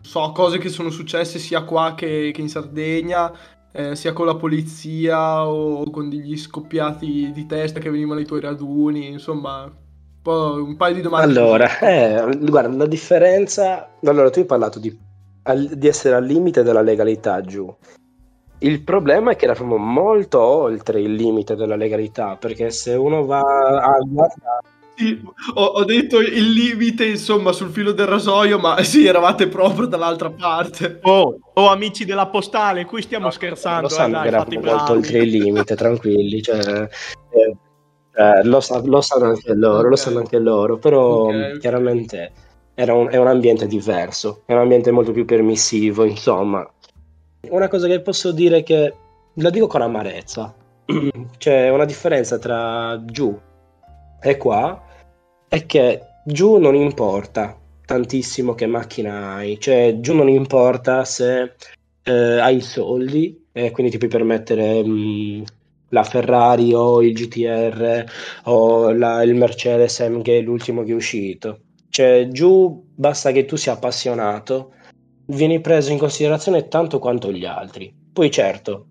so, cose che sono successe sia qua che, che in Sardegna, eh, sia con la polizia o con degli scoppiati di testa che venivano ai tuoi raduni, insomma, un, un paio di domande. Allora, eh, guarda, la differenza... Allora, tu hai parlato di, al- di essere al limite della legalità giù. Il problema è che eravamo molto oltre il limite della legalità, perché se uno va a guardare... Sì, ho, ho detto il limite, insomma, sul filo del rasoio, ma [LAUGHS] sì, eravate proprio dall'altra parte. Oh, oh, amici della postale, qui stiamo scherzando. Lo eh, sanno dai, che eravamo molto oltre il limite, tranquilli. Cioè, eh, eh, lo, sa- lo sanno anche loro, lo Ok. sanno anche loro, però Ok, ok. chiaramente un, è un ambiente diverso, è un ambiente molto più permissivo, insomma. Una cosa che posso dire che la dico con amarezza, [CLEARS THROAT] c'è una differenza tra giù e qua, è che giù non importa tantissimo che macchina hai, cioè giù non importa se eh, hai i soldi e quindi ti puoi permettere mh, la Ferrari o il GTR o la- il Mercedes AMG, l'ultimo che è uscito. Cioè, giù basta che tu sia appassionato, vieni preso in considerazione tanto quanto gli altri. Poi certo,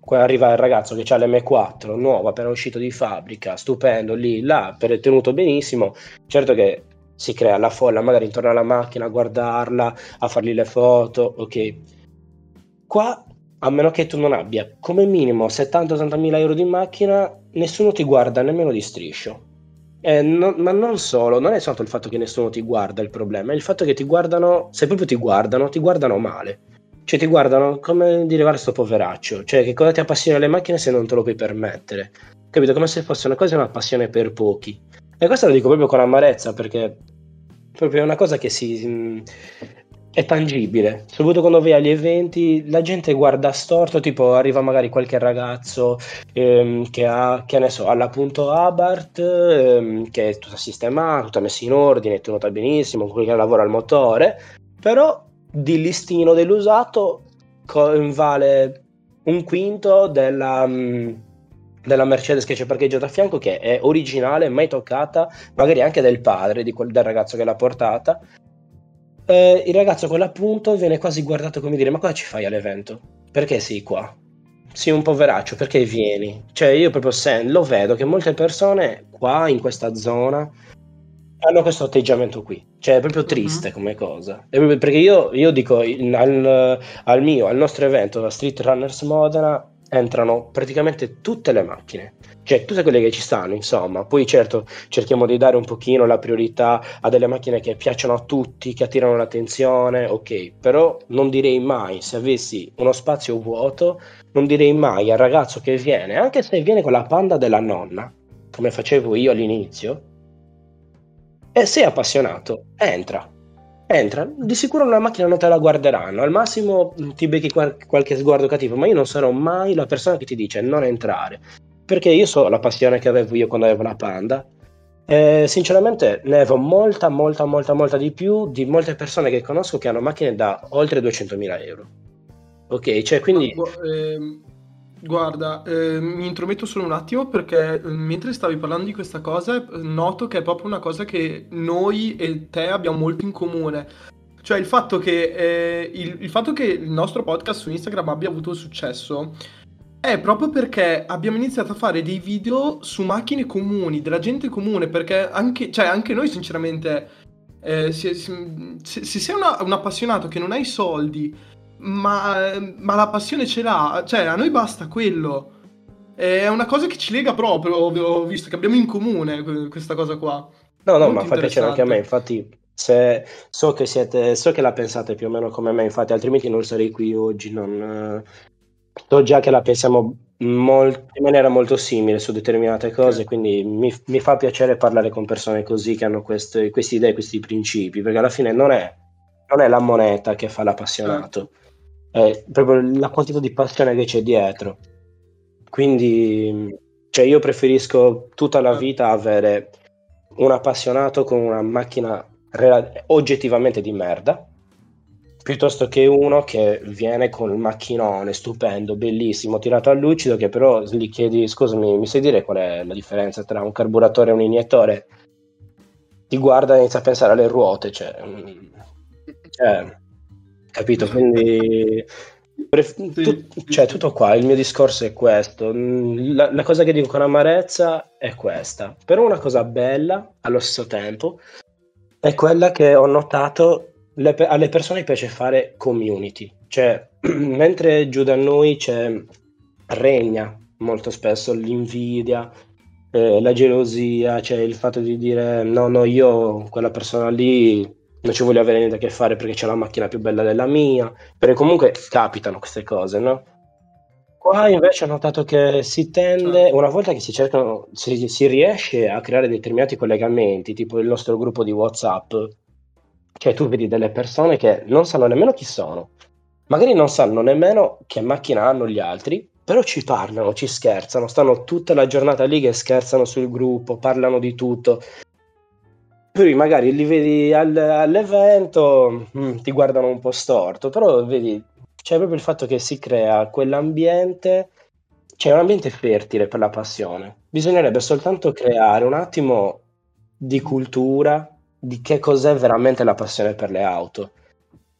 qua arriva il ragazzo che ha l'M4 nuova, appena uscito di fabbrica, stupendo, lì, là, per tenuto benissimo, certo che si crea la folla magari intorno alla macchina a guardarla, a fargli le foto, ok. Qua, a meno che tu non abbia come minimo 70-80 mila euro di macchina, nessuno ti guarda nemmeno di striscio. Eh, no- ma non solo, non è soltanto il fatto che nessuno ti guarda il problema, è il fatto che ti guardano, se proprio ti guardano, ti guardano male. Cioè ti guardano come dire guarda sto poveraccio, cioè che cosa ti appassiona le macchine se non te lo puoi permettere. Capito? Come se fosse una cosa una passione per pochi. E questo lo dico proprio con amarezza perché proprio è una cosa che si mh, è tangibile. Soprattutto quando vai agli eventi, la gente guarda storto, tipo arriva magari qualche ragazzo ehm, che ha, che ne so, all'appunto Abarth, ehm, che è tutta sistemata, tutta messa in ordine, tenuta benissimo, quelli che lavora al motore, però di listino dell'usato co- vale un quinto della, mh, della Mercedes che c'è parcheggiata a fianco, che è originale, mai toccata, magari anche del padre, di quel, del ragazzo che l'ha portata. Eh, il ragazzo a quell'appunto viene quasi guardato come dire: Ma cosa ci fai all'evento? Perché sei qua? Sei un poveraccio, perché vieni? Cioè, io proprio sen- lo vedo che molte persone qua in questa zona hanno questo atteggiamento qui. Cioè, è proprio triste Mhm. come cosa. È proprio- perché io, io dico in- al, al mio, al nostro evento, la Street Runners Modena, entrano praticamente tutte le macchine. Cioè, tutte quelle che ci stanno, insomma. Poi, certo, cerchiamo di dare un pochino la priorità a delle macchine che piacciono a tutti, che attirano l'attenzione, ok. Però non direi mai, se avessi uno spazio vuoto, non direi mai al ragazzo che viene, anche se viene con la panda della nonna, come facevo io all'inizio, e sei appassionato, entra. Entra, di sicuro una macchina non te la guarderanno, al massimo ti becchi qual- qualche sguardo cattivo, ma io non sarò mai la persona che ti dice non entrare, perché io so la passione che avevo io quando avevo una Panda. E sinceramente ne avevo molta, molta, molta, molta di più di molte persone che conosco che hanno macchine da oltre 200.000 euro. Ok, cioè quindi... Ma, ehm, Guarda, eh, mi intrometto solo un attimo perché eh, mentre stavi parlando di questa cosa, eh, noto che è proprio una cosa che noi e te abbiamo molto in comune. Cioè il fatto che, eh, il, il fatto che il nostro podcast su Instagram abbia avuto successo è proprio perché abbiamo iniziato a fare dei video su macchine comuni, della gente comune, perché anche, cioè, anche noi sinceramente, eh, se, se, se sei una- un appassionato che non hai soldi, ma, ma la passione ce l'ha, cioè a noi basta quello. È una cosa che ci lega proprio, ho visto che abbiamo in comune que- questa cosa qua. No, no, Molto ma fa piacere anche a me, infatti, se so che siete, so che la pensate più o meno come me, infatti, altrimenti non sarei qui oggi, non, so già che la pensiamo mol- in maniera molto simile su determinate cose, quindi mi, mi fa piacere parlare con persone così che hanno queste, queste idee, questi principi, perché alla fine non è, non è la moneta che fa Certo. È proprio la quantità di passione che c'è dietro. Quindi, cioè, io preferisco tutta la vita avere un appassionato con una macchina rela- oggettivamente di merda, piuttosto che uno che viene con il macchinone stupendo, bellissimo, tirato a lucido, che però gli chiedi, scusami, mi sai dire qual è la differenza tra un carburatore e un iniettore? Ti guarda e inizia a pensare alle ruote, cioè, mm, cioè, capito? Quindi, Sì, tut- sì, cioè, tutto qua, il mio discorso è questo. Mm, La, la cosa che dico con amarezza è questa, però una cosa bella allo stesso tempo è quella che ho notato, le alle persone piace fare community, cioè [CLEARS THROAT] mentre giù da noi c'è, regna molto spesso l'invidia, eh, la gelosia, cioè il fatto di dire no, no, io quella persona lì non ci voglio avere niente a che fare perché c'è la macchina più bella della mia, perché comunque capitano queste cose, no? Qua invece ho notato che si tende, Certo. una volta che si cercano, si, si riesce a creare determinati collegamenti, tipo il nostro gruppo di WhatsApp, cioè tu vedi delle persone che non sanno nemmeno chi sono, magari non sanno nemmeno che macchina hanno gli altri, però ci parlano, ci scherzano, stanno tutta la giornata lì che scherzano sul gruppo, parlano di tutto. Poi magari li vedi al- all'evento, mm, ti guardano un po' storto, però vedi, c'è proprio il fatto che si crea quell'ambiente, c'è un ambiente fertile per la passione. Bisognerebbe soltanto creare un attimo di cultura di che cos'è veramente la passione per le auto.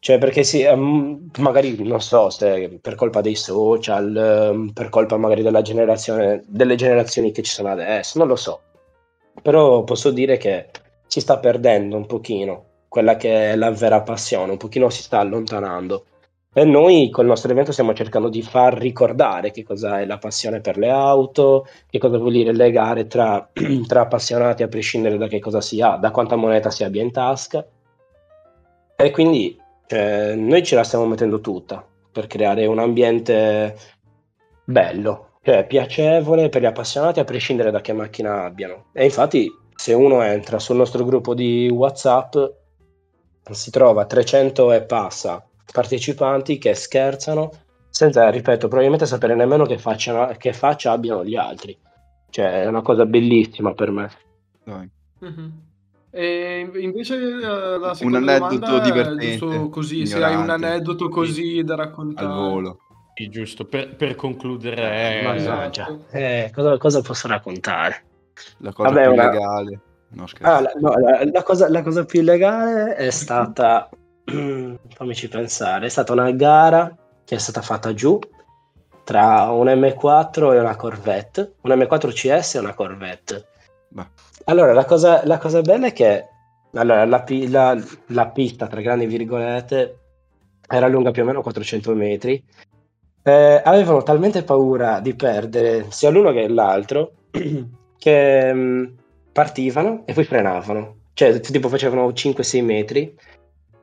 Cioè, perché sì, ehm, magari non so se per colpa dei social, ehm, per colpa magari della generazione, delle generazioni che ci sono adesso, non lo so. Però posso dire che si sta perdendo un pochino quella che è la vera passione, un pochino si sta allontanando. E noi col nostro evento stiamo cercando di far ricordare che cosa è la passione per le auto, che cosa vuol dire legare tra, [CLEARS THROAT] tra appassionati a prescindere da che cosa si ha, da quanta moneta si abbia in tasca. E quindi cioè, noi ce la stiamo mettendo tutta per creare un ambiente bello, cioè piacevole per gli appassionati a prescindere da che macchina abbiano. E infatti se uno entra sul nostro gruppo di WhatsApp si trova 300 e passa partecipanti che scherzano senza, ripeto, probabilmente sapere nemmeno che faccia, che faccia abbiano gli altri. Cioè è una cosa bellissima per me. Dai. Mhm. E invece eh, la Un aneddoto è divertente, giusto così, se hai un aneddoto così da al raccontare. volo. Sì, giusto, per, per concludere, eh, Mannaggia. Esatto. Eh, cosa, cosa posso raccontare? La cosa Vabbè, più una- legale. No. Ah, la, no, la- la cosa, la cosa più illegale è stata, [CLEARS THROAT] fammici pensare, è stata una gara che è stata fatta giù tra un M4 e una Corvette, un M4 CS e una Corvette. Beh, Allora, la cosa, la cosa bella è che allora, la, la- la pista, tra grandi virgolette, era lunga più o meno 400 metri. Eh, avevano talmente paura di perdere sia l'uno che l'altro [CLEARS THROAT] che mh, partivano e poi frenavano. Cioè, tipo facevano 5-6 metri.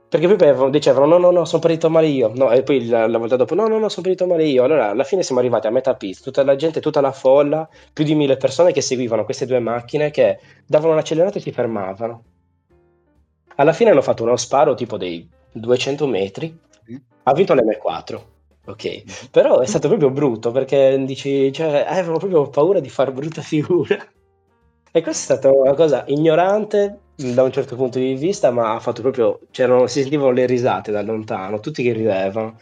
Perché poi dicevano no, no, no, sono partito male io. No, e poi la, la volta dopo no, no, no, sono partito male io. Allora, alla fine siamo arrivati a metà pista, tutta la gente, tutta la folla, più di mille persone che seguivano queste due macchine che davano l'accelerato e si fermavano. Alla fine hanno fatto uno sparo tipo dei 200 metri. Ha vinto l'M4. Ok, però è stato proprio brutto perché dici, cioè, avevano proprio paura di far brutta figura. [LAUGHS] E questa è stata una cosa ignorante da un certo punto di vista, ma ha fatto proprio, c'erano, si sentivano le risate da lontano, tutti che ridevano.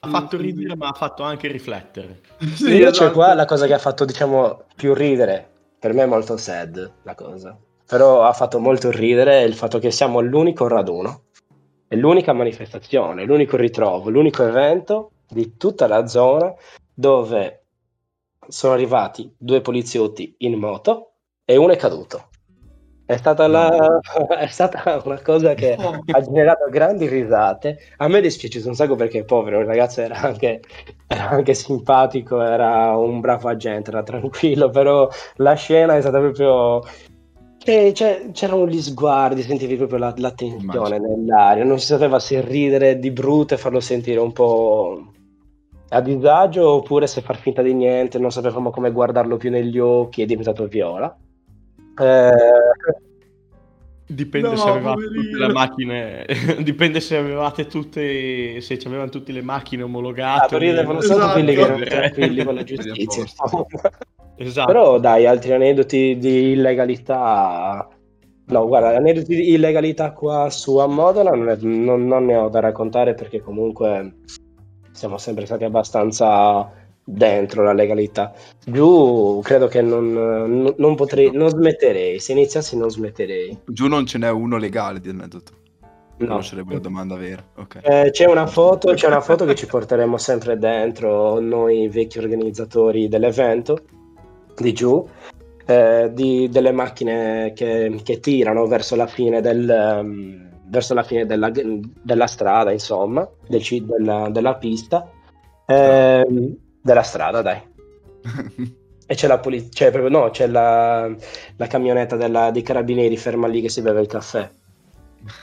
ha fatto ridere, ma ha fatto anche riflettere. [LAUGHS] sì, Invece esatto. qua la cosa che ha fatto, diciamo, più ridere, per me è molto sad la cosa, però ha fatto molto ridere il fatto che siamo l'unico raduno, è l'unica manifestazione, l'unico ritrovo, l'unico evento di tutta la zona dove sono arrivati due poliziotti in moto e uno è caduto. È stata, la... [LAUGHS] è stata, una cosa che ha generato grandi risate. A me è dispiaciuto un sacco perché, povero, il ragazzo era anche, era anche simpatico, era un bravo agente, era tranquillo, però la scena è stata proprio... Cioè, c'erano gli sguardi, sentivi proprio la, la tensione nell'aria, non si sapeva se ridere di brutto e farlo sentire un po' a disagio oppure se far finta di niente, non sapevamo come guardarlo più negli occhi, è diventato viola. Eh... Dipende no, se avevate poverino. tutte le macchine, [LAUGHS] dipende se avevate tutte, se avevano tutte le macchine omologate. Ah, ridevano esatto. quelli che erano tranquilli con la [LAUGHS] giustizia. esatto. Però dai, altri aneddoti di illegalità No, guarda, aneddoti di illegalità qua su a Modena non, è, non, non, ne ho da raccontare perché comunque siamo sempre stati abbastanza dentro la legalità. Giù credo che non, non, non potrei, non smetterei, se iniziassi non smetterei. Giù non ce n'è uno legale di aneddoto. No. sarebbe la domanda vera. Okay. Eh, c'è, una foto, c'è una foto che ci porteremo sempre dentro, noi vecchi organizzatori dell'evento di giù, eh, di, delle macchine che, che, tirano verso la fine, del, um, verso la fine della, della, strada, insomma, del, della, della, pista. Eh, della strada, dai. [LAUGHS] e c'è la polizia, cioè proprio no, c'è la, la camionetta della, dei carabinieri ferma lì che si beve il caffè.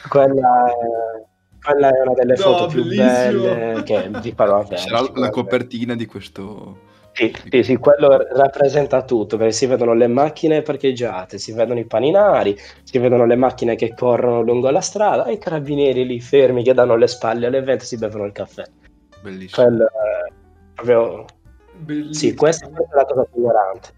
Quella è, quella è una delle no, foto bellissimo. più belle che vi farò vedere. C'era la copertina di questo... Sì, sì, sì, quello rappresenta tutto, perché si vedono le macchine parcheggiate, si vedono i paninari, si vedono le macchine che corrono lungo la strada e i carabinieri lì fermi che danno le spalle all'evento e si bevono il caffè. Bellissimo. Quello è proprio... Bellissimo. Sì, questa è la cosa più ignorante.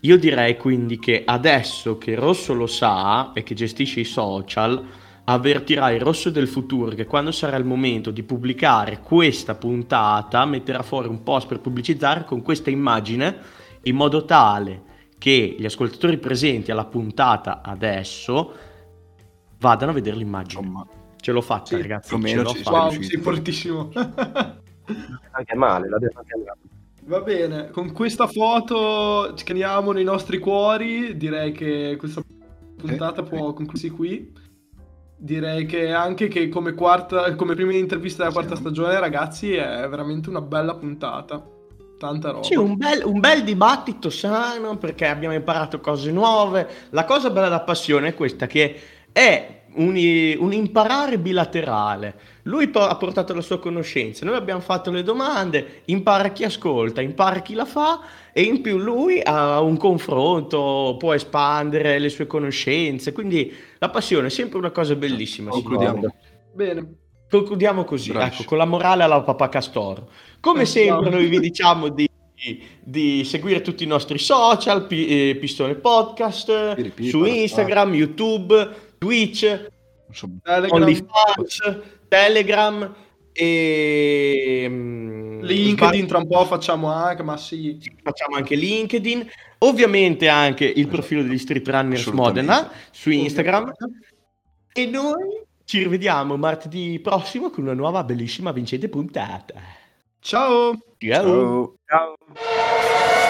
Io direi quindi che adesso che Rosso lo sa e che gestisce i social, avvertirà il Rosso del futuro che quando sarà il momento di pubblicare questa puntata metterà fuori un post per pubblicizzare con questa immagine in modo tale che gli ascoltatori presenti alla puntata adesso vadano a vedere l'immagine. Insomma, ce l'ho fatta, sì, ragazzi. Più o meno ci wow, sì, fortissimo. [LAUGHS] anche male, l'ha detto anche male. Va bene, con questa foto ci caniamo nei nostri cuori, direi che questa puntata eh, può concludersi qui. Direi che anche che come, quarta, come prima intervista della quarta stagione, ragazzi, è veramente una bella puntata. Tanta roba. Sì, un bel, un bel dibattito sano perché abbiamo imparato cose nuove. La cosa bella da passione è questa che è un, un, imparare bilaterale. Lui ha portato la sua conoscenza, noi abbiamo fatto le domande, impara chi ascolta, impara chi la fa e in più lui ha un confronto, può espandere le sue conoscenze, quindi la passione è sempre una cosa bellissima. Concludiamo. Bene. Concludiamo così, ecco, con la morale alla papà Castoro. Come eh, sempre noi vi diciamo di di seguire tutti i nostri social, P- Pistone Podcast, Piri, su Instagram, YouTube, Twitch, Telegram. OnlyFans, Telegram e mm, LinkedIn tra un po' facciamo anche, ma sì. Facciamo anche LinkedIn, ovviamente anche il profilo degli Street Runners Modena su Instagram e noi ci rivediamo martedì prossimo con una nuova bellissima vincente puntata. Ciao! Ciao! Ciao! Ciao.